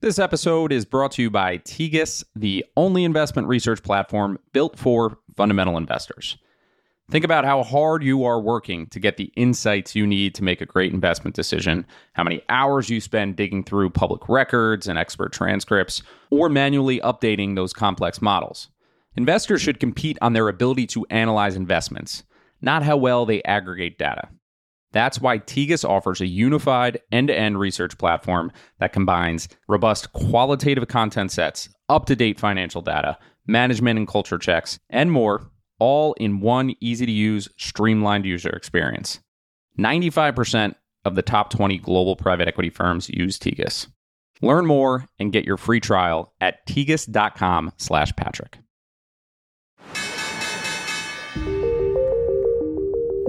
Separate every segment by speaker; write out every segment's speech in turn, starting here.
Speaker 1: This episode is brought to you by Tegus, the only investment research platform built for fundamental investors. Think about how hard you are working to get the insights you need to make a great investment decision, how many hours you spend digging through public records and expert transcripts, or manually updating those complex models. Investors should compete on their ability to analyze investments, not how well they aggregate data. That's why Tegus offers a unified end to end research platform that combines robust qualitative content sets, up to date financial data, management and culture checks, and more all in one easy to use, streamlined user experience. 95% of the top 20 global private equity firms use Tegus. Learn more and get your free trial at tegus.com slash Patrick.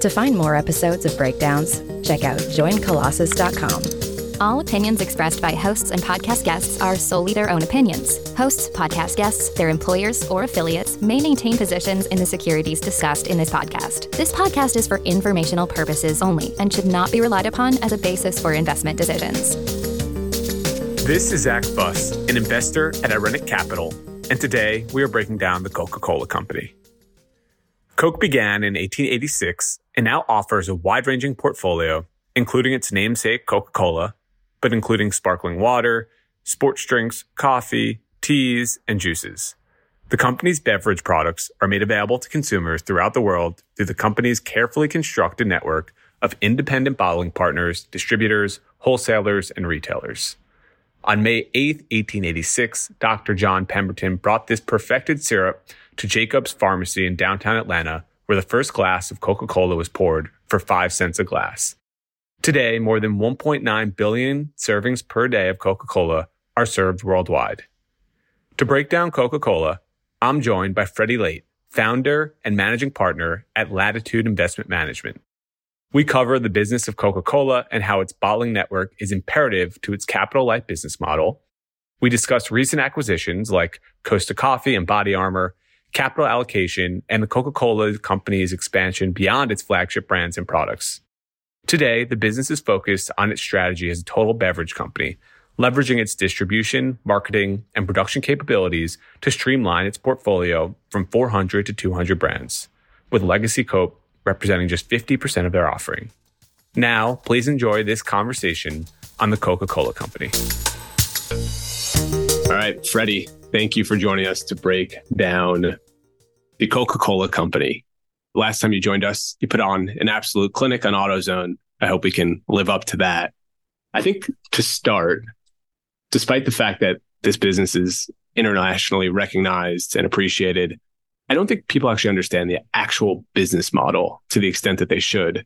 Speaker 2: To find more episodes of Breakdowns, check out joincolossus.com.
Speaker 3: All opinions expressed by hosts and podcast guests are solely their own opinions. Hosts, podcast guests, their employers, or affiliates may maintain positions in the securities discussed in this podcast. This podcast is for informational purposes only and should not be relied upon as a basis for investment decisions.
Speaker 4: This is Zack Fuss, an investor at Irenic Capital, and today we are breaking down the Coca Cola Company. Coke began in 1886 and now offers a wide ranging portfolio, including its namesake Coca Cola but including sparkling water, sports drinks, coffee, teas, and juices. The company's beverage products are made available to consumers throughout the world through the company's carefully constructed network of independent bottling partners, distributors, wholesalers, and retailers. On May 8, 1886, Dr. John Pemberton brought this perfected syrup to Jacob's Pharmacy in downtown Atlanta, where the first glass of Coca Cola was poured for 5 cents a glass. Today, more than 1.9 billion servings per day of Coca Cola are served worldwide. To break down Coca Cola, I'm joined by Freddie Lait, founder and managing partner at Latitude Investment Management. We cover the business of Coca Cola and how its bottling network is imperative to its capital light business model. We discuss recent acquisitions like Costa Coffee and Body Armor, capital allocation, and the Coca Cola company's expansion beyond its flagship brands and products. Today, the business is focused on its strategy as a total beverage company, leveraging its distribution, marketing, and production capabilities to streamline its portfolio from 400 to 200 brands, with Legacy Coke representing just 50% of their offering. Now, please enjoy this conversation on the Coca Cola Company.
Speaker 5: All right, Freddie, thank you for joining us to break down the Coca Cola Company last time you joined us, you put on an absolute clinic on AutoZone. I hope we can live up to that. I think to start, despite the fact that this business is internationally recognized and appreciated, I don't think people actually understand the actual business model to the extent that they should.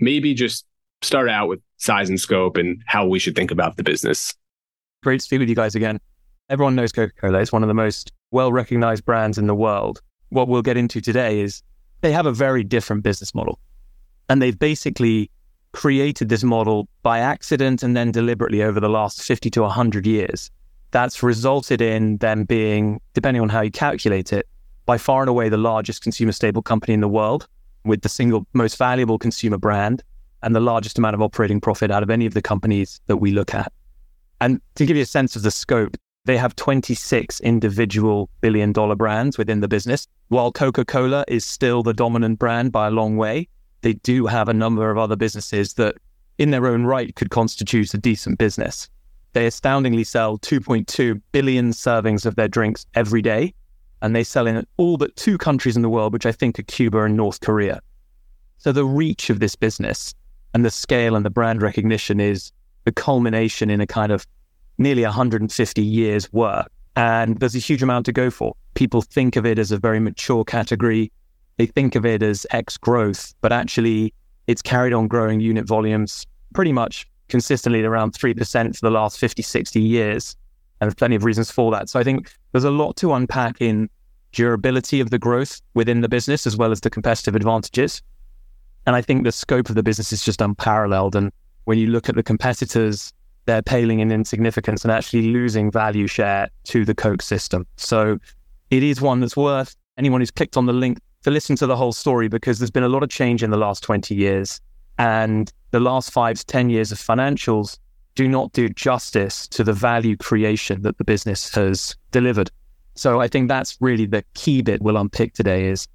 Speaker 5: Maybe just start out with size and scope and how we should think about the business.
Speaker 6: Great to speak with you guys again. Everyone knows Coca Cola. It's one of the most well recognized brands in the world. What we'll get into today is they have a very different business model. And they've basically created this model by accident and then deliberately over the last 50 to 100 years. That's resulted in them being, depending on how you calculate it, by far and away the largest consumer staple company in the world, with the single most valuable consumer brand and the largest amount of operating profit out of any of the companies that we look at. And to give you a sense of the scope, they have 26 individual billion dollar brands within the business. While Coca Cola is still the dominant brand by a long way, they do have a number of other businesses that, in their own right, could constitute a decent business. They astoundingly sell 2.2 billion servings of their drinks every day, and they sell in all but two countries in the world, which I think are Cuba and North Korea. So the reach of this business and the scale and the brand recognition is the culmination in a kind of nearly 150 years work. And there's a huge amount to go for. People think of it as a very mature category. They think of it as X growth, but actually it's carried on growing unit volumes pretty much consistently at around 3% for the last 50, 60 years. And there's plenty of reasons for that. So I think there's a lot to unpack in durability of the growth within the business as well as the competitive advantages. And I think the scope of the business is just unparalleled. And when you look at the competitors, they're paling in insignificance and actually losing value share to the Coke system. So it is one that's worth anyone who's clicked on the link to listen to the whole story because there's been a lot of change in the last 20 years. And the last five to 10 years of financials do not do justice to the value creation that the business has delivered. So I think that's really the key bit we'll unpick today is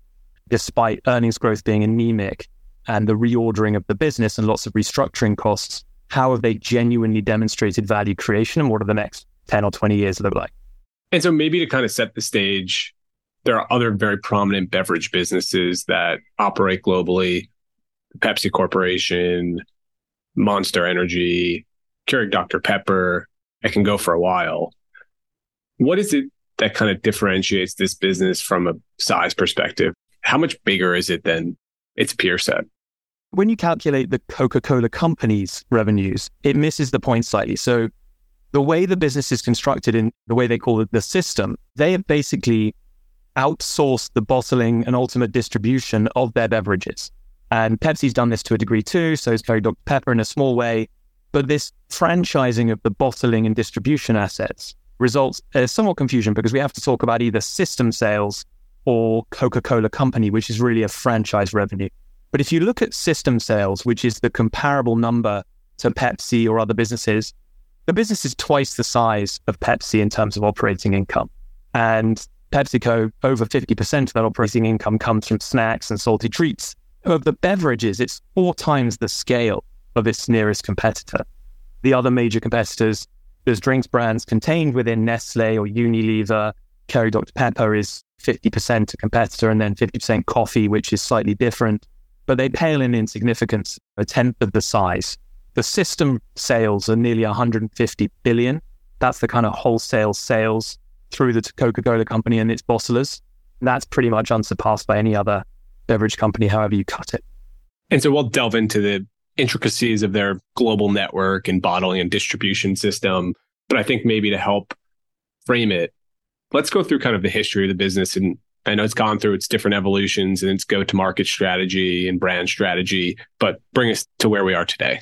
Speaker 6: despite earnings growth being anemic and the reordering of the business and lots of restructuring costs, how have they genuinely demonstrated value creation and what are the next 10 or 20 years look like?
Speaker 5: And so maybe to kind of set the stage, there are other very prominent beverage businesses that operate globally. Pepsi Corporation, Monster Energy, Keurig Dr. Pepper. I can go for a while. What is it that kind of differentiates this business from a size perspective? How much bigger is it than its peer set?
Speaker 6: When you calculate the Coca Cola company's revenues, it misses the point slightly. So, the way the business is constructed in the way they call it the system, they have basically outsourced the bottling and ultimate distribution of their beverages. And Pepsi's done this to a degree too, so has Keurig Dr. Pepper in a small way. But this franchising of the bottling and distribution assets results in somewhat confusion because we have to talk about either system sales or Coca Cola Company, which is really a franchise revenue. But if you look at system sales, which is the comparable number to Pepsi or other businesses, the business is twice the size of Pepsi in terms of operating income. And PepsiCo, over 50% of that operating income comes from snacks and salty treats. Of the beverages, it's four times the scale of its nearest competitor. The other major competitors, there's drinks brands contained within Nestle or Unilever. Keurig Dr. Pepper is 50% a competitor, and then 50% coffee, which is slightly different. But they pale in insignificance, a tenth of the size. The system sales are nearly 150 billion. That's the kind of wholesale sales through the Coca Cola company and its bottlers. That's pretty much unsurpassed by any other beverage company, however you cut it.
Speaker 5: And so we'll delve into the intricacies of their global network and bottling and distribution system. But I think maybe to help frame it, let's go through kind of the history of the business. And I know it's gone through its different evolutions and its go to market strategy and brand strategy, but bring us to where we are today.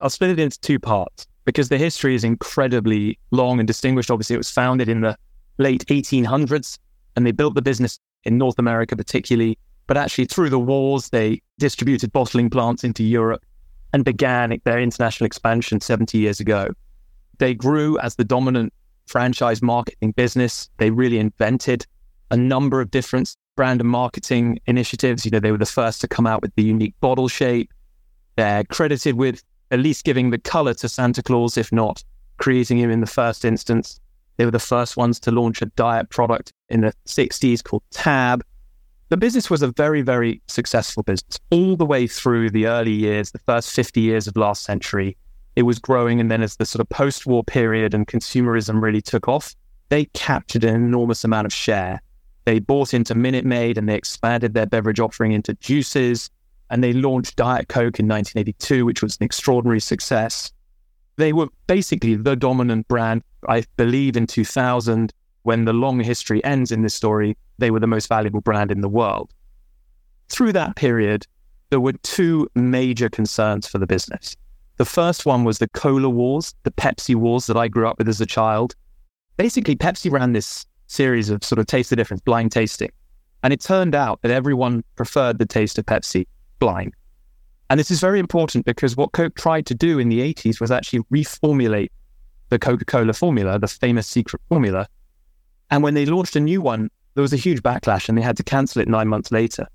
Speaker 6: I'll split it into two parts because the history is incredibly long and distinguished. Obviously, it was founded in the late 1800s and they built the business in North America, particularly but actually, through the wars, they distributed bottling plants into Europe and began their international expansion 70 years ago. They grew as the dominant franchise marketing business. They really invented a number of different brand and marketing initiatives. You know, they were the first to come out with the unique bottle shape. They're credited with at least giving the color to Santa Claus, if not creating him in the first instance. They were the first ones to launch a diet product in the 60s called Tab the business was a very, very successful business all the way through the early years, the first 50 years of last century. It was growing. And then as the sort of post war period and consumerism really took off, they captured an enormous amount of share. They bought into Minute Maid and they expanded their beverage offering into juices. And they launched Diet Coke in 1982, which was an extraordinary success. They were basically the dominant brand, I believe, in 2000 when the long history ends in this story, they were the most valuable brand in the world. Through that period, there were two major concerns for the business. The first one was the cola wars, the Pepsi wars that I grew up with as a child. Basically, Pepsi ran this series of sort of taste the difference, blind tasting. And it turned out that everyone preferred the taste of Pepsi blind. And this is very important because what Coke tried to do in the 80s was actually reformulate the Coca Cola formula, the famous secret formula, and when they launched a new one, there was a huge backlash and they had to cancel it nine months later.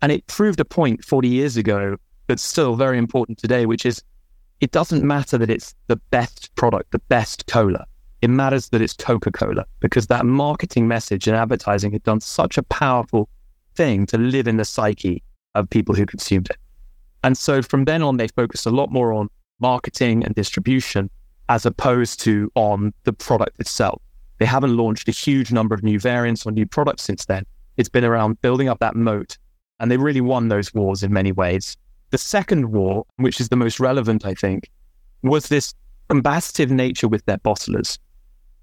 Speaker 6: And it proved a point 40 years ago that's still very important today, which is it doesn't matter that it's the best product, the best cola. It matters that it's Coca Cola because that marketing message and advertising had done such a powerful thing to live in the psyche of people who consumed it. And so from then on, they focused a lot more on marketing and distribution as opposed to on the product itself. They haven't launched a huge number of new variants or new products since then. It's been around building up that moat, and they really won those wars in many ways. The second war, which is the most relevant, I think, was this combative nature with their bottlers.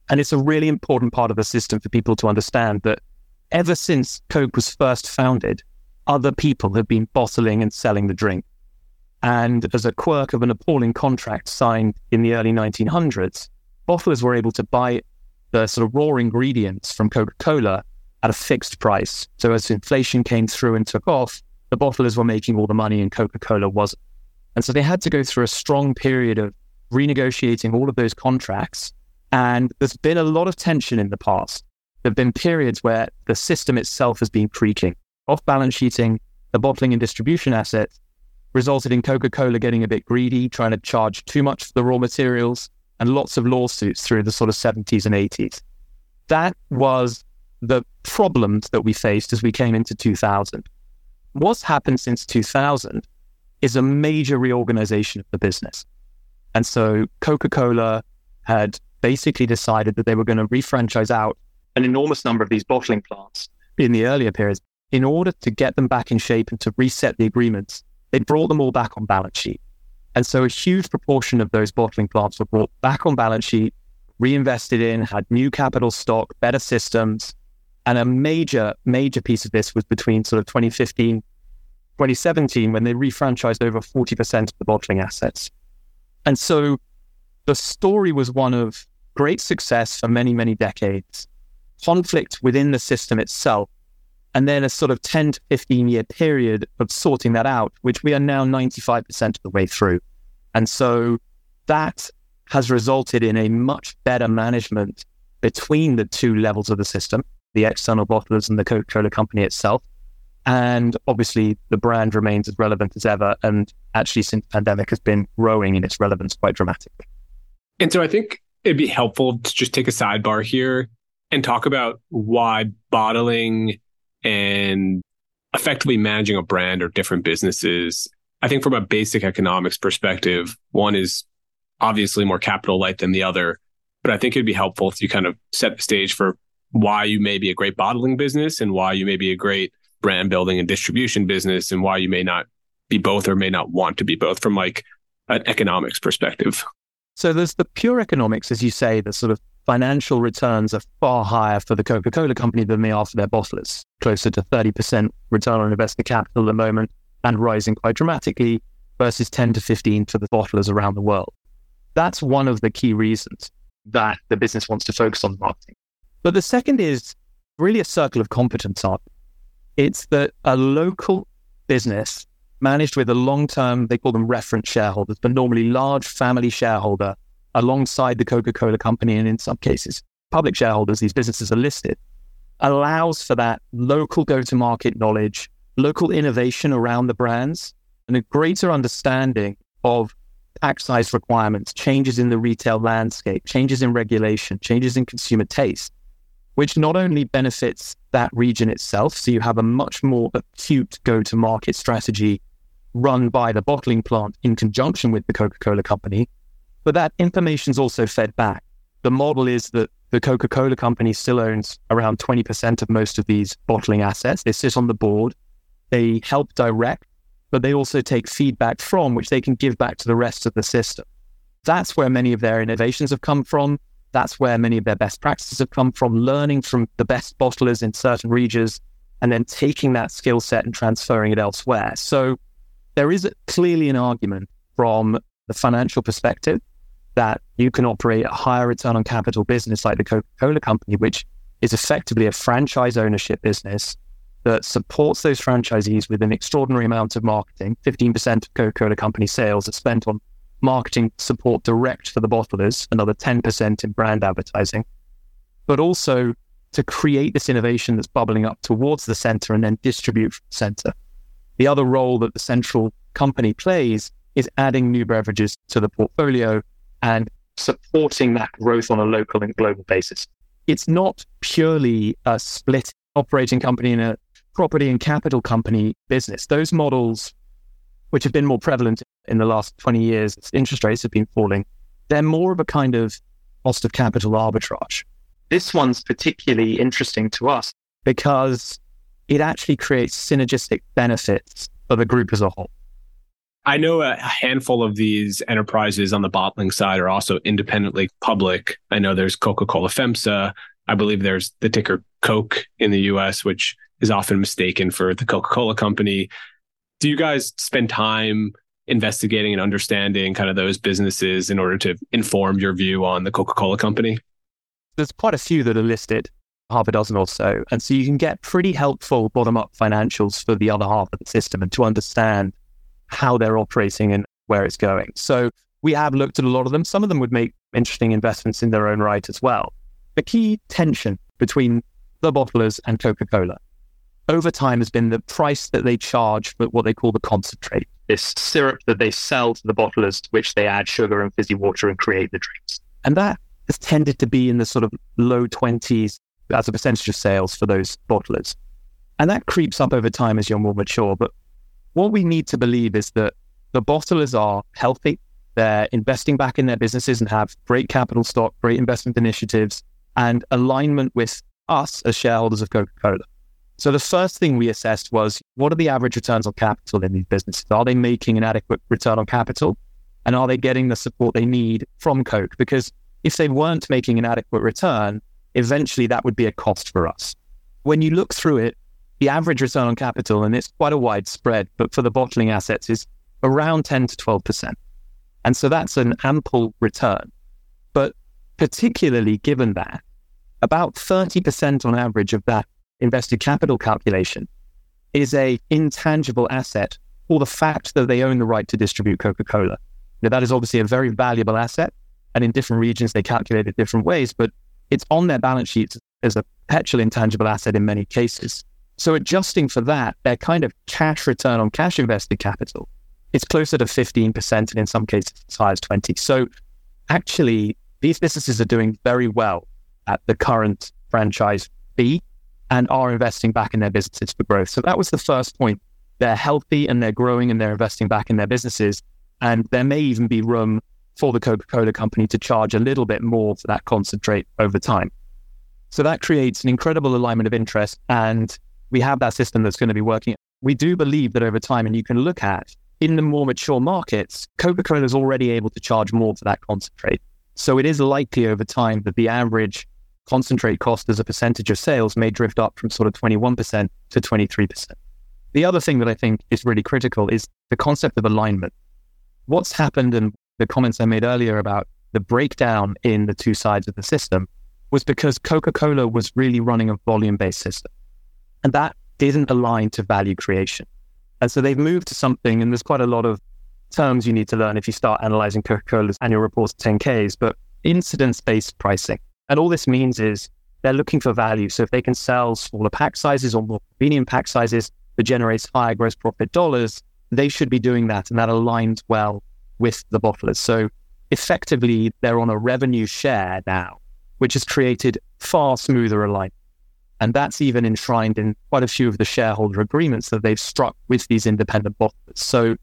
Speaker 6: And it's a really important part of the system for people to understand that ever since Coke was first founded, other people have been bottling and selling the drink. And as a quirk of an appalling contract signed in the early 1900s, bottlers were able to buy the sort of raw ingredients from Coca Cola at a fixed price. So as inflation came through and took off, the bottlers were making all the money and Coca Cola wasn't. And so they had to go through a strong period of renegotiating all of those contracts. And there's been a lot of tension in the past. There have been periods where the system itself has been creaking. Off balance sheeting, the bottling and distribution assets resulted in Coca Cola getting a bit greedy, trying to charge too much for the raw materials, and lots of lawsuits through the sort of 70s and 80s. That was the problems that we faced as we came into 2000. What's happened since 2000 is a major reorganization of the business. And so Coca Cola had basically decided that they were going to refranchise out an enormous number of these bottling plants in the earlier periods in order to get them back in shape and to reset the agreements. They brought them all back on balance sheet. And so a huge proportion of those bottling plants were brought back on balance sheet, reinvested in, had new capital stock, better systems. And a major, major piece of this was between sort of 2015, 2017, when they refranchised over 40% of the bottling assets. And so the story was one of great success for many, many decades, conflict within the system itself, and then a sort of 10 to 15 year period of sorting that out, which we are now 95% of the way through. And so that has resulted in a much better management between the two levels of the system, the external bottlers and the Coca Cola company itself. And obviously, the brand remains as relevant as ever. And actually, since the pandemic, has been growing in its relevance quite dramatically.
Speaker 5: And so I think it'd be helpful to just take a sidebar here and talk about why bottling and effectively managing a brand or different businesses. I think from a basic economics perspective, one is obviously more capital light than the other. But I think it'd be helpful if you kind of set the stage for why you may be a great bottling business and why you may be a great brand building and distribution business and why you may not be both or may not want to be both from like an economics perspective.
Speaker 6: So there's the pure economics, as you say, the sort of financial returns are far higher for the Coca Cola company than they are for their bottlers, closer to 30% return on invested capital at the moment and rising quite dramatically versus 10 to 15 for the bottlers around the world. That's one of the key reasons that the business wants to focus on marketing. But the second is really a circle of competence argument. It's that a local business managed with a long term, they call them reference shareholders, but normally large family shareholder alongside the Coca Cola company, and in some cases, public shareholders, these businesses are listed, allows for that local go to market knowledge, local innovation around the brands, and a greater understanding of pack size requirements, changes in the retail landscape, changes in regulation, changes in consumer taste, which not only benefits that region itself, so you have a much more acute go to market strategy run by the bottling plant in conjunction with the Coca Cola company, but that information is also fed back. The model is that the Coca Cola company still owns around 20% of most of these bottling assets. They sit on the board, they help direct, but they also take feedback from, which they can give back to the rest of the system. That's where many of their innovations have come from. That's where many of their best practices have come from, learning from the best bottlers in certain regions and then taking that skill set and transferring it elsewhere. So there is clearly an argument from the financial perspective that you can operate a higher return on capital business like the Coca Cola company, which is effectively a franchise ownership business that supports those franchisees with an extraordinary amount of marketing. 15% of Coca Cola company sales are spent on marketing support direct for the bottlers, another 10% in brand advertising, but also to create this innovation that's bubbling up towards the center and then distribute from the center. The other role that the central company plays is adding new beverages to the portfolio and supporting that growth on a local and global basis. It's not purely a split operating company and a property and capital company business. Those models, which have been more prevalent in the last 20 years as interest rates have been falling, they're more of a kind of cost of capital arbitrage. This one's particularly interesting to us because it actually creates synergistic benefits for the group as a whole.
Speaker 5: I know a handful of these enterprises on the bottling side are also independently public. I know there's Coca Cola FEMSA. I believe there's the ticker Coke in the US, which is often mistaken for the Coca Cola company. Do you guys spend time investigating and understanding kind of those businesses in order to inform your view on the Coca Cola company?
Speaker 6: There's quite a few that are listed, half a dozen or so. And so you can get pretty helpful bottom up financials for the other half of the system and to understand how they're operating and where it's going. So we have looked at a lot of them. Some of them would make interesting investments in their own right as well. The key tension between the bottlers and Coca Cola over time has been the price that they charge for what they call the concentrate, this syrup that they sell to the bottlers, to which they add sugar and fizzy water and create the drinks. And that has tended to be in the sort of low 20s as a percentage of sales for those bottlers. And that creeps up over time as you're more mature. But what we need to believe is that the bottlers are healthy. They're investing back in their businesses and have great capital stock, great investment initiatives, and alignment with us as shareholders of Coca Cola. So the first thing we assessed was what are the average returns on capital in these businesses? Are they making an adequate return on capital? And are they getting the support they need from Coke? Because if they weren't making an adequate return, eventually that would be a cost for us. When you look through it, the average return on capital, and it's quite a wide spread, but for the bottling assets is around 10 to 12%. And so that's an ample return. But particularly given that, about 30% on average of that invested capital calculation is a intangible asset or the fact that they own the right to distribute Coca-Cola. Now, that is obviously a very valuable asset. And in different regions, they calculate it different ways, but it's on their balance sheets as a perpetual intangible asset in many cases. So adjusting for that, their kind of cash return on cash invested capital, it's closer to 15% and in some cases as high as 20. So actually, these businesses are doing very well at the current franchise fee and are investing back in their businesses for growth. So that was the first point. They're healthy and they're growing and they're investing back in their businesses. And there may even be room for the Coca Cola company to charge a little bit more for that concentrate over time. So that creates an incredible alignment of interest. And we have that system that's going to be working. We do believe that over time, and you can look at in the more mature markets, Coca Cola is already able to charge more for that concentrate. So it is likely over time that the average concentrate cost as a percentage of sales may drift up from sort of 21% to 23%. The other thing that I think is really critical is the concept of alignment. What's happened and the comments I made earlier about the breakdown in the two sides of the system was because Coca Cola was really running a volume based system. And that didn't align to value creation. And so they've moved to something, and there's quite a lot of terms you need to learn if you start analyzing Coca Cola's annual reports 10Ks, but incidence based pricing. And all this means is they're looking for value. So if they can sell smaller pack sizes or more convenient pack sizes that generates higher gross profit dollars, they should be doing that. And that aligns well with the bottlers. So effectively, they're on a revenue share now, which has created far smoother alignment. And that's even enshrined in quite a few of the shareholder agreements that they've struck with these independent bottlers. So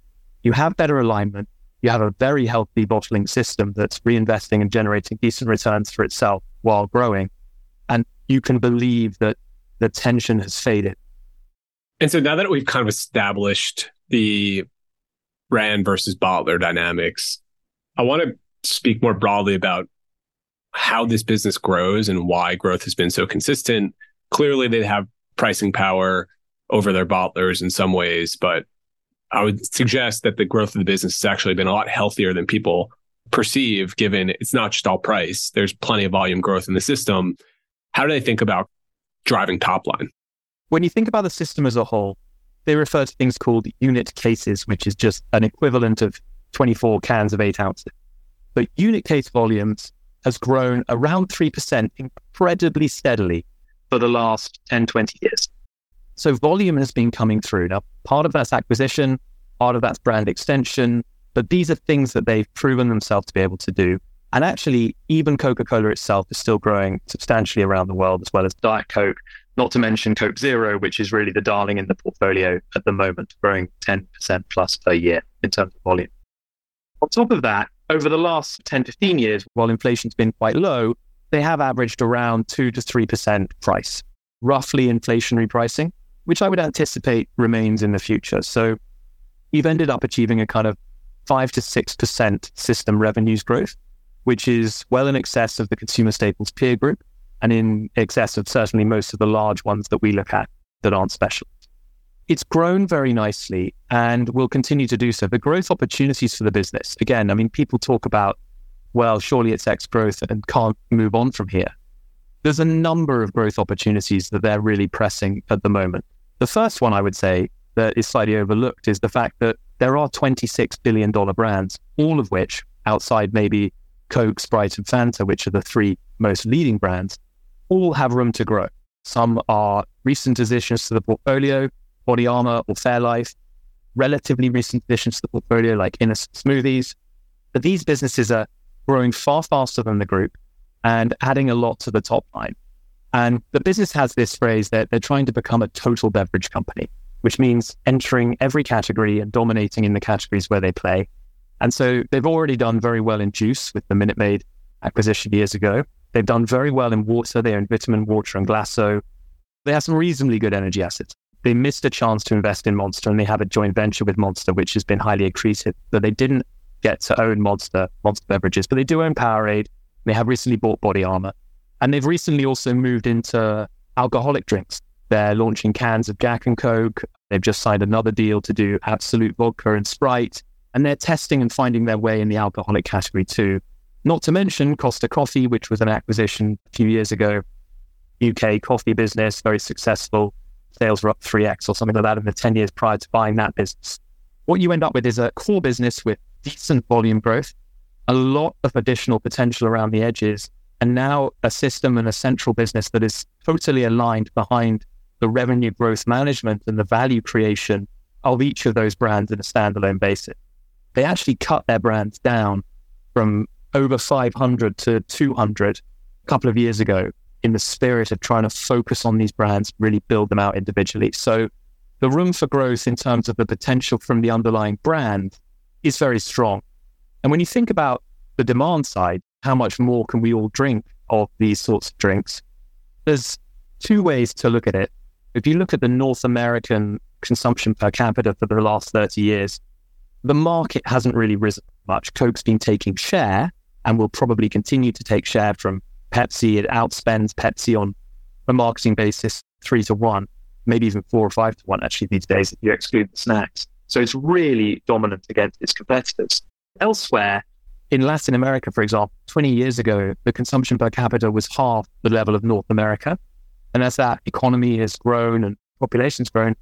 Speaker 6: you have better alignment. You have a very healthy bottling system that's reinvesting and generating decent returns for itself while growing. And you can believe that the tension has faded.
Speaker 5: And so now that we've kind of established the brand versus bottler dynamics, I want to speak more broadly about how this business grows and why growth has been so consistent. Clearly, they have pricing power over their bottlers in some ways, but I would suggest that the growth of the business has actually been a lot healthier than people perceive, given it's not just all price. There's plenty of volume growth in the system. How do they think about driving top line?
Speaker 6: When you think about the system as a whole, they refer to things called unit cases, which is just an equivalent of 24 cans of eight ounces. But unit case volumes has grown around 3% incredibly steadily for the last 10, 20 years. So volume has been coming through. Now, part of that's acquisition, part of that's brand extension, but these are things that they've proven themselves to be able to do. And actually, even Coca Cola itself is still growing substantially around the world, as well as Diet Coke, not to mention Coke Zero, which is really the darling in the portfolio at the moment, growing 10% plus per year in terms of volume. On top of that, over the last 10, 15 years, while inflation's been quite low, they have averaged around 2 to 3% price, roughly inflationary pricing, which I would anticipate remains in the future. So you've ended up achieving a kind of five to 6% system revenues growth, which is well in excess of the consumer staples peer group and in excess of certainly most of the large ones that we look at that aren't special. It's grown very nicely and will continue to do so. The growth opportunities for the business, again, I mean, people talk about, well, surely it's X growth and can't move on from here. There's a number of growth opportunities that they're really pressing at the moment. The first one I would say that is slightly overlooked is the fact that there are $26 billion brands, all of which, outside maybe Coke, Sprite, and Fanta, which are the three most leading brands, all have room to grow. Some are recent additions to the portfolio, Body Armor or Fairlife, relatively recent additions to the portfolio like Innocent Smoothies. But these businesses are growing far faster than the group and adding a lot to the top line. And the business has this phrase that they're trying to become a total beverage company, which means entering every category and dominating in the categories where they play. And so they've already done very well in juice with the Minute Maid acquisition years ago. They've done very well in water. They're in vitamin water and Glacéau. They have some reasonably good energy assets. They missed a chance to invest in Monster and they have a joint venture with Monster, which has been highly accretive. So they didn't get to own Monster, Monster beverages, but they do own Powerade. They have recently bought Body Armor. And they've recently also moved into alcoholic drinks. They're launching cans of Jack and Coke. They've just signed another deal to do Absolut Vodka and Sprite. And they're testing and finding their way in the alcoholic category too. Not to mention Costa Coffee, which was an acquisition a few years ago. UK coffee business, very successful. Sales were up 3x or something like that in the 10 years prior to buying that business. What you end up with is a core business with decent volume growth, a lot of additional potential around the edges, and now a system and a central business that is totally aligned behind the revenue growth management and the value creation of each of those brands in a standalone basis. They actually cut their brands down from over 500 to 200 a couple of years ago in the spirit of trying to focus on these brands, really build them out individually. So the room for growth in terms of the potential from the underlying brand is very strong. And when you think about the demand side, how much more can we all drink of these sorts of drinks? There's two ways to look at it. If you look at the North American consumption per capita for the last 30 years, the market hasn't really risen much. Coke's been taking share, and will probably continue to take share from Pepsi. It outspends Pepsi on a marketing basis three to one, maybe even four or five to one actually these days if you exclude the snacks. So it's really dominant against its competitors. Elsewhere, in Latin America, for example, 20 years ago, the consumption per capita was half the level of North America. And as that economy has grown and population's grown,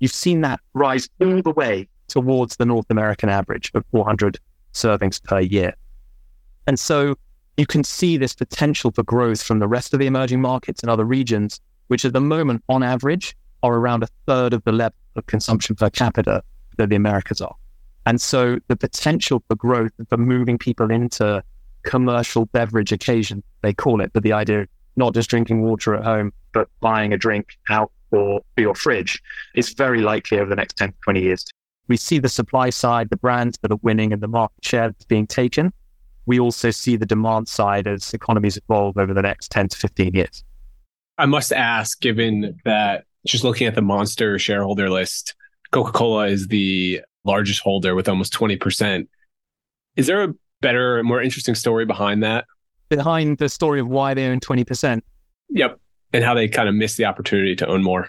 Speaker 6: you've seen that rise all the way towards the North American average of 400 servings per year. And so you can see this potential for growth from the rest of the emerging markets and other regions, which at the moment, on average, are around a third of the level of consumption per capita that the Americas are. And so the potential for growth for moving people into commercial beverage occasion, they call it, but the idea of not just drinking water at home, but buying a drink out for, for your fridge is very likely over the next 10 to 20 years. We see the supply side, the brands that are winning and the market share that's being taken we also see the demand side as economies evolve over the next 10 to 15 years.
Speaker 5: I must ask, given that just looking at the Monster shareholder list, Coca Cola is the largest holder with almost 20%. Is there a better, more interesting story behind that?
Speaker 6: Behind the story of why they own 20%?
Speaker 5: Yep. And how they kind of missed the opportunity to own more.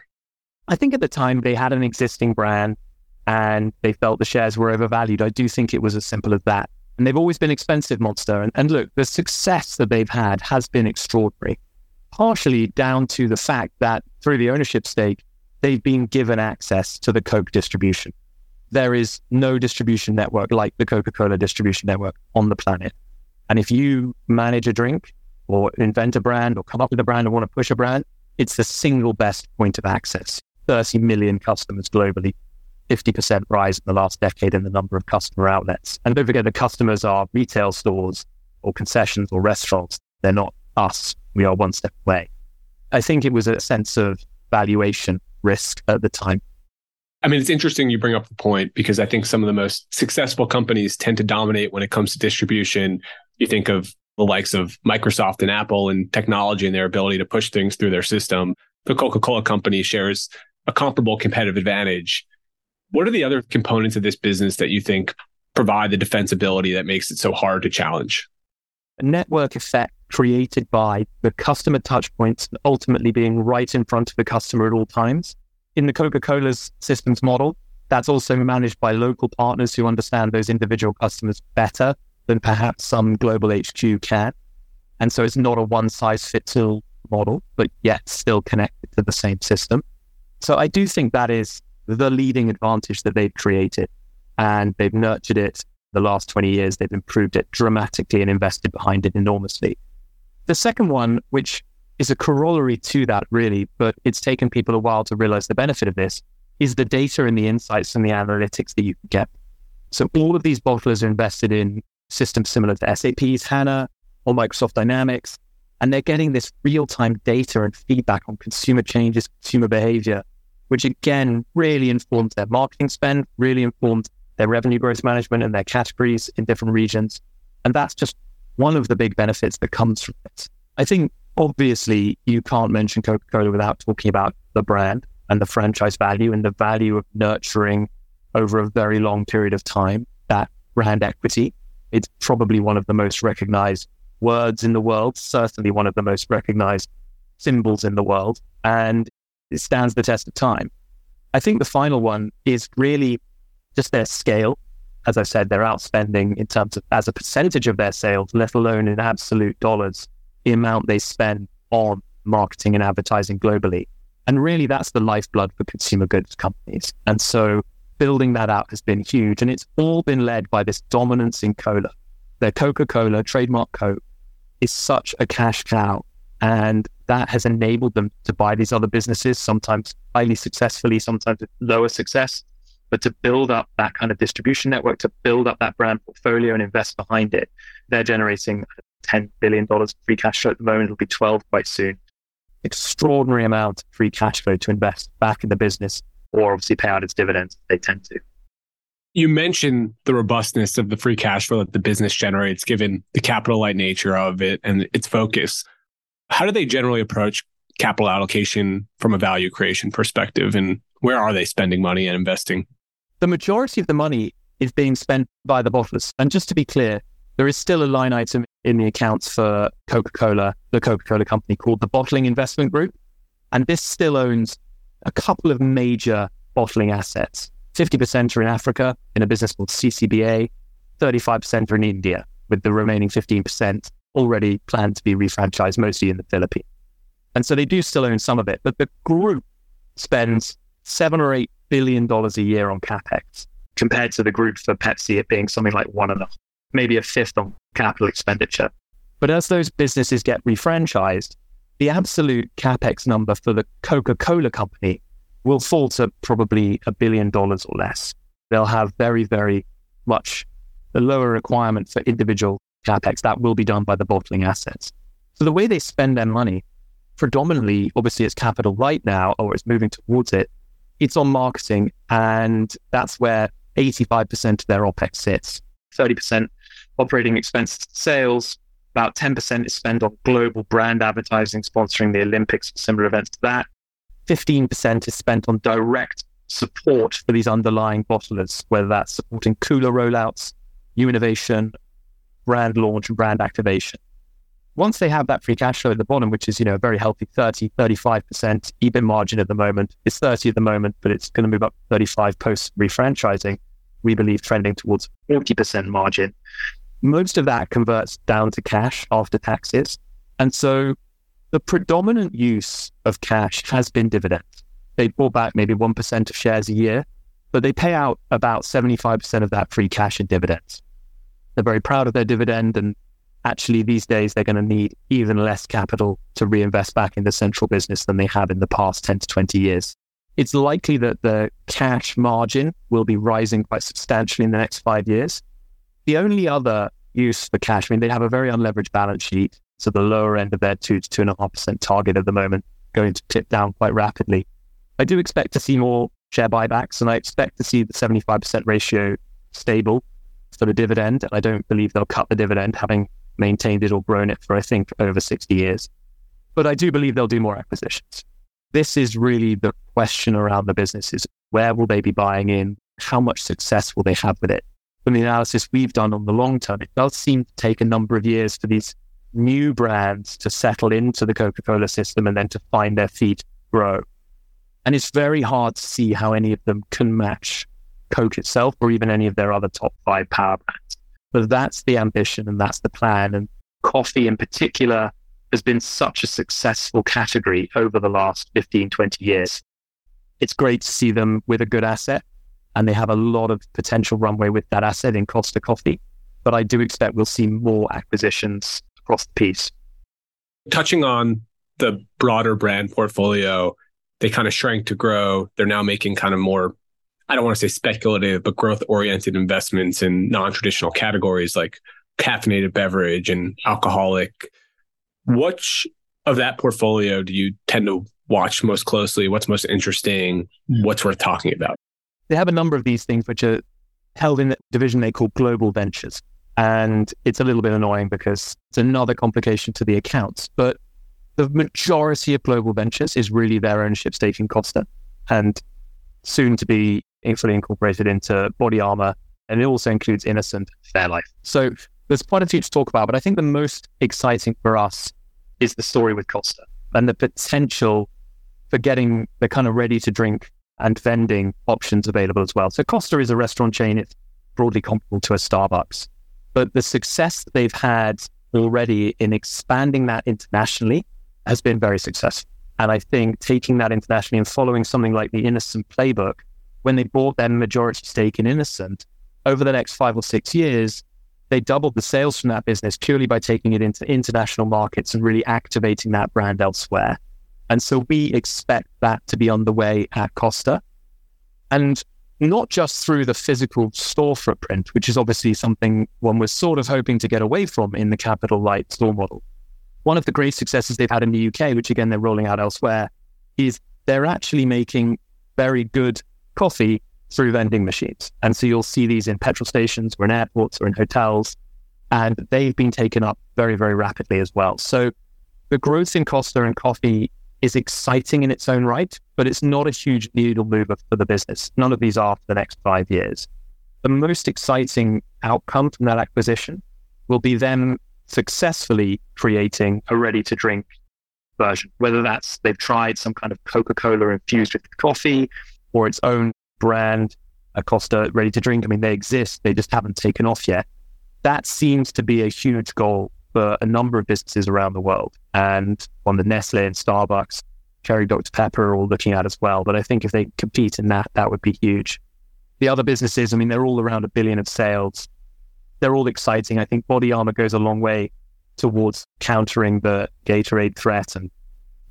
Speaker 6: I think at the time they had an existing brand and they felt the shares were overvalued. I do think it was as simple as that. And they've always been expensive, Monster. And, and look, the success that they've had has been extraordinary, partially down to the fact that through the ownership stake, they've been given access to the Coke distribution. There is no distribution network like the Coca Cola distribution network on the planet. And if you manage a drink or invent a brand or come up with a brand and want to push a brand, it's the single best point of access. 30 million customers globally 50% rise in the last decade in the number of customer outlets. And don't forget, the customers are retail stores or concessions or restaurants. They're not us. We are one step away. I think it was a sense of valuation risk at the time.
Speaker 5: I mean, it's interesting you bring up the point because I think some of the most successful companies tend to dominate when it comes to distribution. You think of the likes of Microsoft and Apple and technology and their ability to push things through their system. The Coca Cola company shares a comparable competitive advantage What are the other components of this business that you think provide the defensibility that makes it so hard to challenge?
Speaker 6: A network effect created by the customer touch points ultimately being right in front of the customer at all times. In the Coca Cola's systems model, that's also managed by local partners who understand those individual customers better than perhaps some global HQ can. And so it's not a one size fits all model, but yet still connected to the same system. So I do think that is the leading advantage that they've created and they've nurtured it the last 20 years. They've improved it dramatically and invested behind it enormously. The second one, which is a corollary to that, really, but it's taken people a while to realize the benefit of this, is the data and the insights and the analytics that you can get. So all of these bottlers are invested in systems similar to SAP's HANA or Microsoft Dynamics, and they're getting this real-time data and feedback on consumer changes, consumer behavior, which again really informs their marketing spend, really informs their revenue growth management and their categories in different regions. And that's just one of the big benefits that comes from it. I think obviously you can't mention Coca Cola without talking about the brand and the franchise value and the value of nurturing over a very long period of time that brand equity. It's probably one of the most recognized words in the world, certainly one of the most recognized symbols in the world, and it stands the test of time. I think the final one is really just their scale. As I said, they're outspending in terms of as a percentage of their sales, let alone in absolute dollars, the amount they spend on marketing and advertising globally. And really, that's the lifeblood for consumer goods companies. And so building that out has been huge. And it's all been led by this dominance in cola. Their Coca Cola, trademark Coke, is such a cash cow. And that has enabled them to buy these other businesses, sometimes highly successfully, sometimes with lower success. But to build up that kind of distribution network, to build up that brand portfolio and invest behind it, they're generating $10 billion free cash flow at the moment. It'll be 12 quite soon. Extraordinary amount of free cash flow to invest back in the business or obviously pay out its dividends. They tend to.
Speaker 5: You mentioned the robustness of the free cash flow that the business generates, given the capital light nature of it and its focus. How do they generally approach capital allocation from a value creation perspective? And where are they spending money and investing?
Speaker 6: The majority of the money is being spent by the bottlers. And just to be clear, there is still a line item in the accounts for Coca Cola, the Coca Cola company called the Bottling Investment Group. And this still owns a couple of major bottling assets. 50% are in Africa in a business called CCBA, 35% are in India, with the remaining 15% already planned to be refranchised, mostly in the Philippines. And so they do still own some of it, but the group spends seven or eight billion dollars a year on capex, compared to the group for Pepsi, it being something like one and a maybe a fifth on capital expenditure. But as those businesses get refranchised, the absolute capex number for the Coca Cola company will fall to probably a billion dollars or less. They'll have very, very much the lower requirement for individual capex. That will be done by the bottling assets. So the way they spend their money, predominantly, obviously, it's capital right now, or it's moving towards it. It's on marketing, and that's where 85% of their OPEX sits. 30% operating expense sales, about 10% is spent on global brand advertising, sponsoring the Olympics, similar events to that. 15% is spent on direct support for these underlying bottlers, whether that's supporting cooler rollouts, new innovation, brand launch, and brand activation. Once they have that free cash flow at the bottom, which is, you know, a very healthy 30, 35% EBIT margin at the moment, it's 30 at the moment, but it's going to move up 35 post refranchising. We believe trending towards 40% margin most of that converts down to cash after taxes. And so the predominant use of cash has been dividends. They bought back maybe 1% of shares a year, but they pay out about 75% of that free cash in dividends. They're very proud of their dividend. And actually, these days, they're going to need even less capital to reinvest back in the central business than they have in the past 10 to 20 years. It's likely that the cash margin will be rising quite substantially in the next five years. The only other use for cash, I mean, they have a very unleveraged balance sheet. So the lower end of their two to two and a half percent target at the moment going to tip down quite rapidly. I do expect to see more share buybacks and I expect to see the 75% ratio stable for the dividend. I don't believe they'll cut the dividend, having maintained it or grown it for, I think, over 60 years. But I do believe they'll do more acquisitions. this is really the question around the businesses. Where will they be buying in? How much success will they have with it? From the analysis we've done on the long term, it does seem to take a number of years for these new brands to settle into the Coca Cola system and then to find their feet grow. And it's very hard to see how any of them can match Coke itself or even any of their other top five power brands. But that's the ambition and that's the plan. And coffee in particular has been such a successful category over the last 15, 20 years. It's great to see them with a good asset and they have a lot of potential runway with that asset in Costa Coffee. But I do expect we'll see more acquisitions across the piece.
Speaker 5: Touching on the broader brand portfolio, they kind of shrank to grow. They're now making kind of more, I don't want to say speculative, but growth oriented investments in non traditional categories like caffeinated beverage and alcoholic. Which of that portfolio do you tend to watch most closely? What's most interesting? Hmm. What's worth talking about?
Speaker 6: They have a number of these things which are held in a division they call global ventures. And it's a little bit annoying because it's another complication to the accounts. But the majority of global ventures is really their ownership stake in Costa and soon to be fully incorporated into body armor, And it also includes Innocent Fairlife. So there's quite a few to talk about, but I think the most exciting for us is the story with Costa and the potential for getting the kind of ready to drink and vending options available as well. So Costa is a restaurant chain. It's broadly comparable to a Starbucks. But the success they've had already in expanding that internationally has been very successful. And I think taking that internationally and following something like the Innocent playbook, when they bought their majority stake in Innocent, over the next five or six years, they doubled the sales from that business purely by taking it into international markets and really activating that brand elsewhere. And so we expect that to be on the way at Costa. And not just through the physical store footprint, which is obviously something one was sort of hoping to get away from in the capital light store model. One of the great successes they've had in the UK, which again they're rolling out elsewhere, is they're actually making very good coffee through vending machines. And so you'll see these in petrol stations or in airports or in hotels. And they've been taken up very, very rapidly as well. So the growth in Costa and coffee is exciting in its own right, but it's not a huge needle mover for the business. None of these are for the next five years. The most exciting outcome from that acquisition will be them successfully creating a ready to drink version, whether that's they've tried some kind of Coca Cola infused with coffee or its own brand, a Costa ready to drink. I mean, they exist, they just haven't taken off yet. That seems to be a huge goal for a number of businesses around the world. And on the Nestle and Starbucks, Keurig Dr. Pepper are all looking at as well. But I think if they compete in that, that would be huge. The other businesses, I mean, they're all around a billion of sales. They're all exciting. I think body armor goes a long way towards countering the Gatorade threat and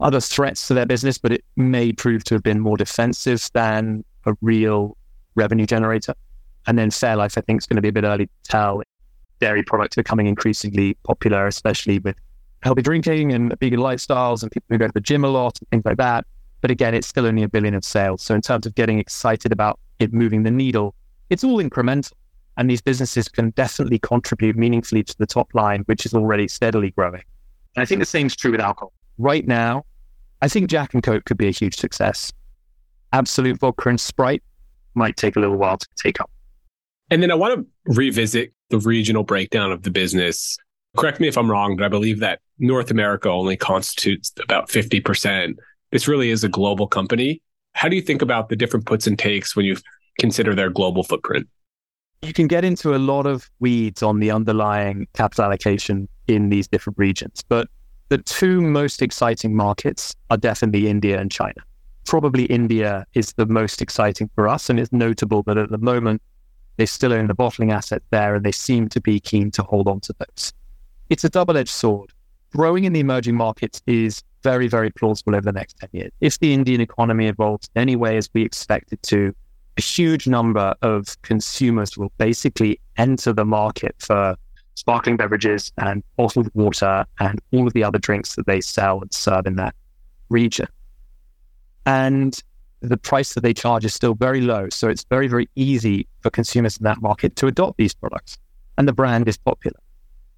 Speaker 6: other threats to their business, but it may prove to have been more defensive than a real revenue generator. And then Fairlife, I think, is going to be a bit early to tell dairy products becoming increasingly popular, especially with healthy drinking and vegan lifestyles and people who go to the gym a lot and things like that. But again, it's still only a billion of sales. So in terms of getting excited about it moving the needle, it's all incremental. And these businesses can definitely contribute meaningfully to the top line, which is already steadily growing. And I think the same is true with alcohol. Right now, I think Jack and Coke could be a huge success. Absolut Vodka and Sprite might take a little while to take up.
Speaker 5: And then I want to revisit the regional breakdown of the business. Correct me if I'm wrong, but I believe that North America only constitutes about 50%. This really is a global company. How do you think about the different puts and takes when you consider their global footprint?
Speaker 6: You can get into a lot of weeds on the underlying capital allocation in these different regions, but the two most exciting markets are definitely India and China. Probably India is the most exciting for us, and it's notable that at the moment they still own the bottling asset there and they seem to be keen to hold on to those. It's a double edged sword. Growing in the emerging markets is very, very plausible over the next 10 years. If the Indian economy evolves in any way as we expect it to, a huge number of consumers will basically enter the market for sparkling beverages and bottled water and all of the other drinks that they sell and serve in that region. And the price that they charge is still very low. So it's very, very easy for consumers in that market to adopt these products. And the brand is popular.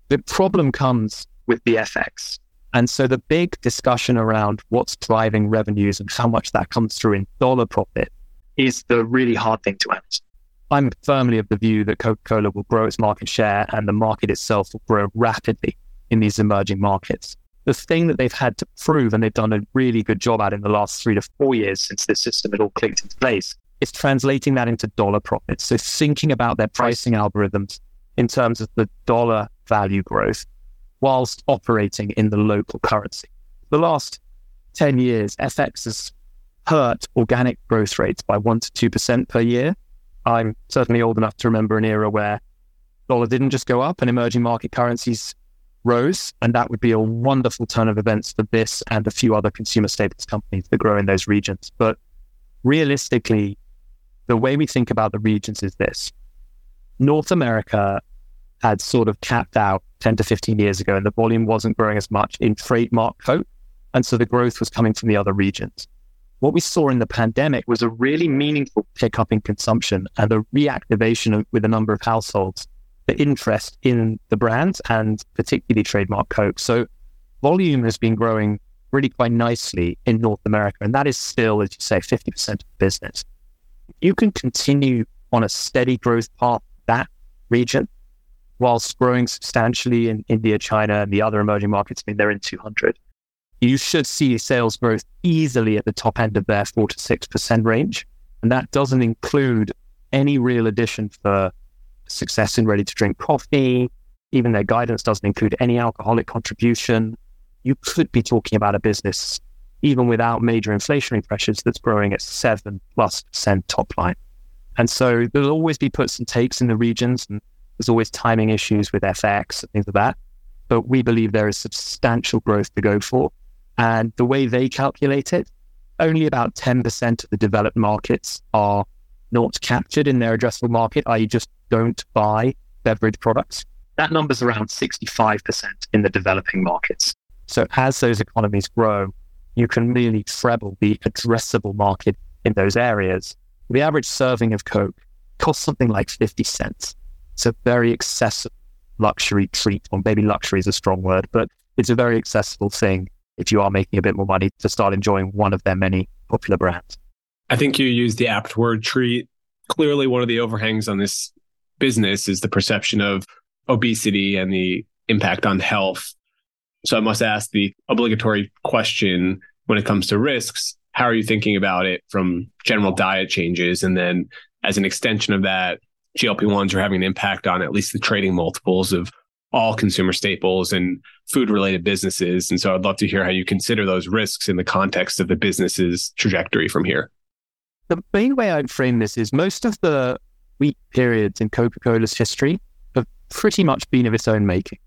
Speaker 6: The problem comes with the FX. And so the big discussion around what's driving revenues and how much that comes through in dollar profit is the really hard thing to answer. I'm firmly of the view that Coca Cola will grow its market share and the market itself will grow rapidly in these emerging markets. The thing that they've had to prove, and they've done a really good job at in the last three to four years since this system had all clicked into place, is translating that into dollar profits. So thinking about their pricing algorithms in terms of the dollar value growth whilst operating in the local currency. The last 10 years, FX has hurt organic growth rates by 1% to 2% per year. I'm certainly old enough to remember an era where dollar didn't just go up and emerging market currencies rose. And that would be a wonderful turn of events for this and a few other consumer staples companies that grow in those regions. But realistically, the way we think about the regions is this North America had sort of capped out 10 to 15 years ago, and the volume wasn't growing as much in trademark Coke. And so the growth was coming from the other regions. What we saw in the pandemic was a really meaningful pickup in consumption and a reactivation of, with a number of households, the interest in the brands and particularly trademark Coke. So volume has been growing really quite nicely in North America. And that is still, as you say, 50% of the business. You can continue on a steady growth path that region whilst growing substantially in India, China, and the other emerging markets. I mean, they're in 200. You should see sales growth easily at the top end of their 4 to 6% range. And that doesn't include any real addition for success in ready to drink coffee. Even their guidance doesn't include any alcoholic contribution. You could be talking about a business, even without major inflationary pressures, that's growing at 7 plus percent top line. And so there'll always be puts and takes in the regions. And there's always timing issues with FX and things like that. But we believe there is substantial growth to go for. And the way they calculate it, only about 10% of the developed markets are not captured in their addressable market, i.e., just don't buy beverage products. That number's around 65% in the developing markets. So as those economies grow, you can really treble the addressable market in those areas. The average serving of Coke costs something like 50 cents. It's a very accessible luxury treat, or maybe luxury is a strong word, but it's a very accessible thing if you are making a bit more money to start enjoying one of their many popular brands.
Speaker 5: I think you used the apt word treat. Clearly, one of the overhangs on this business is the perception of obesity and the impact on health. So I must ask the obligatory question when it comes to risks. How are you thinking about it from general diet changes? And then as an extension of that, GLP 1s are having an impact on at least the trading multiples of all consumer staples and food related businesses. And so I'd love to hear how you consider those risks in the context of the business's trajectory from here.
Speaker 6: The main way I'd frame this is most of the weak periods in Coca Cola's history have pretty much been of its own making.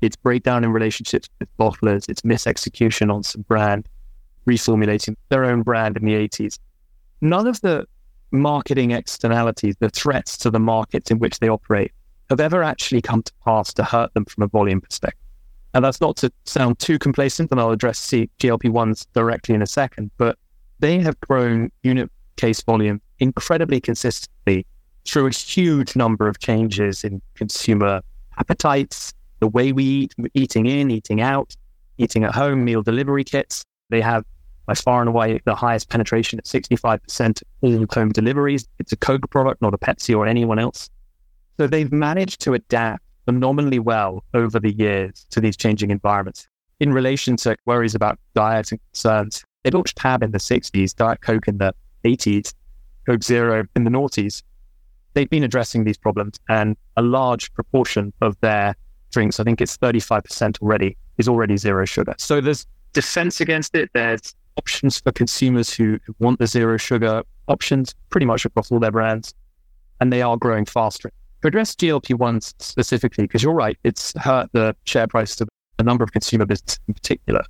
Speaker 6: Its breakdown in relationships with bottlers, its misexecution on some brand, reformulating their own brand in the 80s. None of the marketing externalities, the threats to the markets in which they operate, have ever actually come to pass to hurt them from a volume perspective. And that's not to sound too complacent, and I'll address GLP 1s directly in a second, but they have grown unit case volume incredibly consistently through a huge number of changes in consumer appetites, the way we eat, eating in, eating out, eating at home, meal delivery kits. They have by far and away the highest penetration at 65% of all home deliveries. It's a Coke product, not a Pepsi or anyone else. So they've managed to adapt phenomenally well over the years to these changing environments. In relation to worries about diet and concerns, they launched Tab in the 60s, Diet Coke in the 80s, Coke Zero in the noughties. They've been addressing these problems, and a large proportion of their drinks, I think it's 35% already, is already zero sugar. So there's defense against it. There's options for consumers who, want the zero sugar options pretty much across all their brands, and they are growing faster. To address GLP 1s specifically, because you're right, it's hurt the share price of a number of consumer businesses in particular.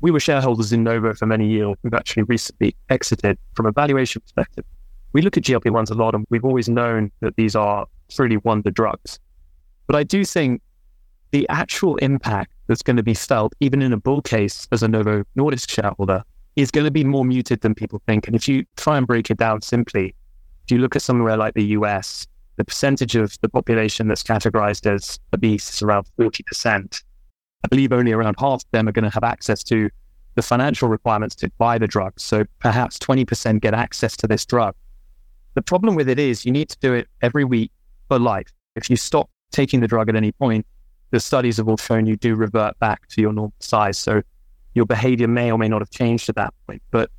Speaker 6: We were shareholders in Novo for many years. We've actually recently exited from a valuation perspective. We look at GLP 1s a lot, and we've always known that these are truly wonder drugs. But I do think the actual impact that's going to be felt, even in a bull case as a Novo Nordisk shareholder, is going to be more muted than people think. And if you try and break it down simply, if you look at somewhere like the US, the percentage of the population that's categorized as obese is around 40%. I believe only around half of them are going to have access to the financial requirements to buy the drug. So perhaps 20% get access to this drug. The problem with it is you need to do it every week for life. If you stop taking the drug at any point, the studies have all shown you do revert back to your normal size. So your behavior may or may not have changed at that point. But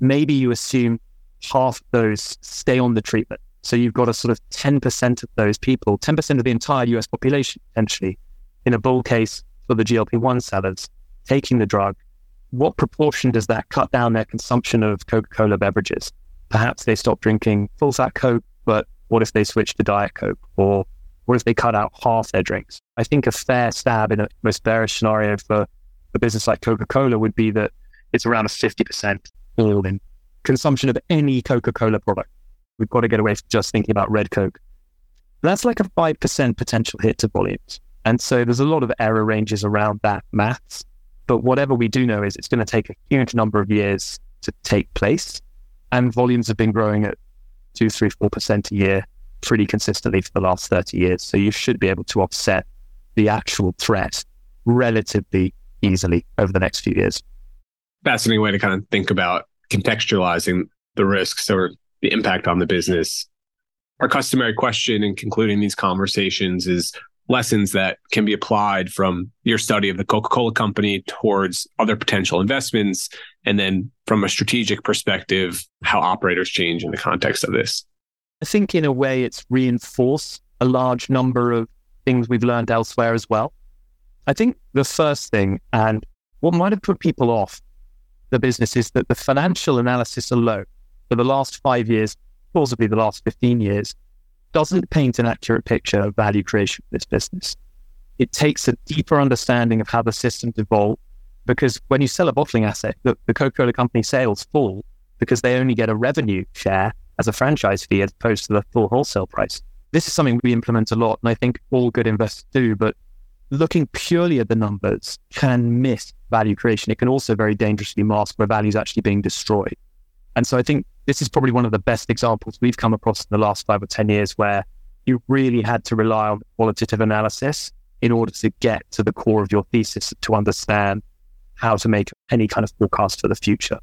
Speaker 6: maybe you assume half those stay on the treatment. So you've got a sort of 10% of those people, 10% of the entire US population, potentially, in a bull case for the GLP 1 sellers taking the drug. What proportion does that cut down their consumption of Coca Cola beverages? Perhaps they stop drinking full fat Coke, but what if they switch to Diet Coke? Or what if they cut out half their drinks? I think a fair stab in a most bearish scenario for a business like Coca Cola would be that it's around a 50% all in consumption of any Coca Cola product. We've got to get away from just thinking about red Coke. That's like a 5% potential hit to volumes. And so there's a lot of error ranges around that maths. But whatever we do know is it's going to take a huge number of years to take place. And volumes have been growing at two, three, four percent a year pretty consistently for the last 30 years. So you should be able to offset the actual threat relatively easily over the next few years.
Speaker 5: Fascinating way to kind of think about contextualizing the risks or the impact on the business. Our customary question in concluding these conversations is lessons that can be applied from your study of the Coca Cola company towards other potential investments. And then from a strategic perspective, how operators change in the context of this.
Speaker 6: I think in a way it's reinforced a large number of things we've learned elsewhere as well. I think the first thing, and what might have put people off the business, is that the financial analysis alone for the last five years, possibly the last 15 years, doesn't paint an accurate picture of value creation for this business. It takes a deeper understanding of how the systems evolve because when you sell a bottling asset, the, the Coca Cola company sales fall because they only get a revenue share as a franchise fee as opposed to the full wholesale price. This is something we implement a lot, and I think all good investors do. But looking purely at the numbers can miss value creation. It can also very dangerously mask where value is actually being destroyed. And so I think this is probably one of the best examples we've come across in the last five or 10 years where you really had to rely on qualitative analysis in order to get to the core of your thesis to understand how to make any kind of forecast for the future.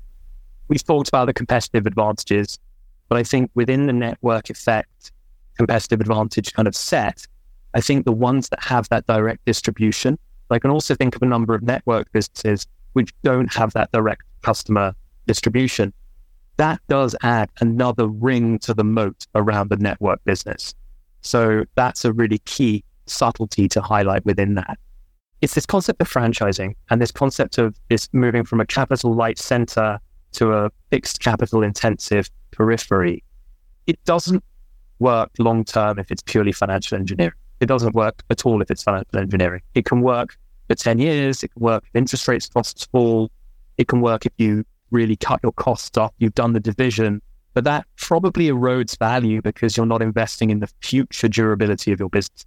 Speaker 6: We've talked about the competitive advantages, but I think within the network effect competitive advantage kind of set, I think the ones that have that direct distribution, I can also think of a number of network businesses which don't have that direct customer distribution that does add another ring to the moat around the network business. So that's a really key subtlety to highlight within that. It's this concept of franchising and this concept of this moving from a capital light center to a fixed capital intensive periphery. It doesn't work long term if it's purely financial engineering. It doesn't work at all if it's financial engineering. It can work for 10 years. It can work if interest rates costs fall. It can work if you really cut your costs off. You've done the division, but that probably erodes value because you're not investing in the future durability of your business.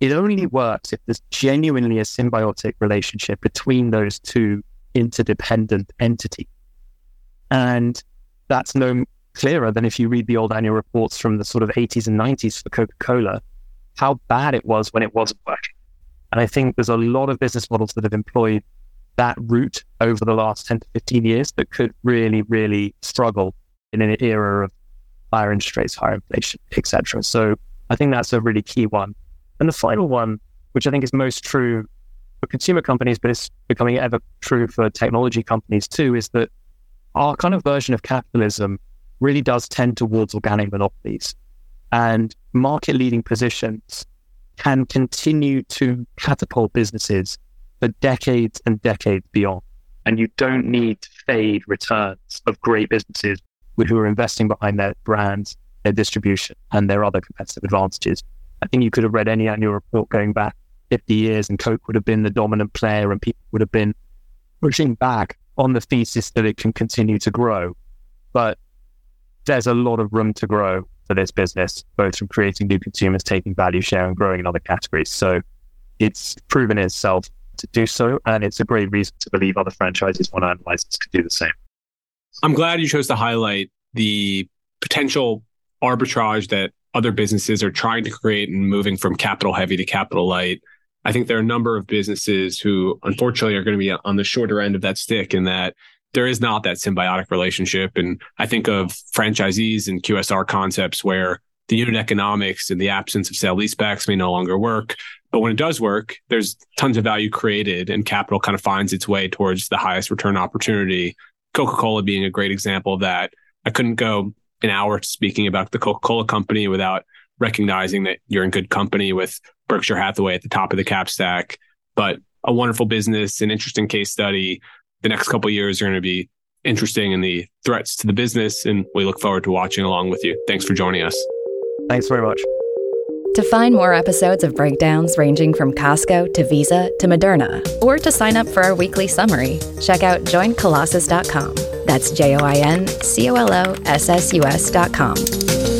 Speaker 6: It only works if there's genuinely a symbiotic relationship between those two interdependent entities. And that's no clearer than if you read the old annual reports from the sort of 80s and 90s for Coca Cola, how bad it was when it wasn't working. And I think there's a lot of business models that have employed that route over the last 10 to 15 years that could really, really struggle in an era of higher interest rates, higher inflation, etc. So I think that's a really key one. And the final one, which I think is most true for consumer companies, but it's becoming ever true for technology companies too, is that our kind of version of capitalism really does tend towards organic monopolies. And market leading positions can continue to catapult businesses for decades and decades beyond. And you don't need to fade returns of great businesses who are investing behind their brands, their distribution, and their other competitive advantages. I think you could have read any annual report going back 50 years, and Coke would have been the dominant player, and people would have been pushing back on the thesis that it can continue to grow. But there's a lot of room to grow for this business, both from creating new consumers, taking value share, and growing in other categories. So it's proven itself to do so. And it's a great reason to believe other franchises want to analyze this could do the same.
Speaker 5: I'm glad you chose to highlight the potential arbitrage that other businesses are trying to create and moving from capital heavy to capital light. I think there are a number of businesses who unfortunately are going to be on the shorter end of that stick in that there is not that symbiotic relationship. And I think of franchisees and QSR concepts where the unit economics and the absence of sale leasebacks may no longer work. But when it does work, there's tons of value created and capital kind of finds its way towards the highest return opportunity. Coca Cola being a great example of that. I couldn't go an hour speaking about the Coca Cola company without recognizing that you're in good company with Berkshire Hathaway at the top of the cap stack. But a wonderful business, an interesting case study. The next couple years are going to be interesting in the threats to the business, and we look forward to watching along with you. Thanks for joining us.
Speaker 6: Thanks very much.
Speaker 2: To find more episodes of breakdowns ranging from Costco to Visa to Moderna, or to sign up for our weekly summary, check out joincolossus.com. That's J O I N C O L O S S U S.com.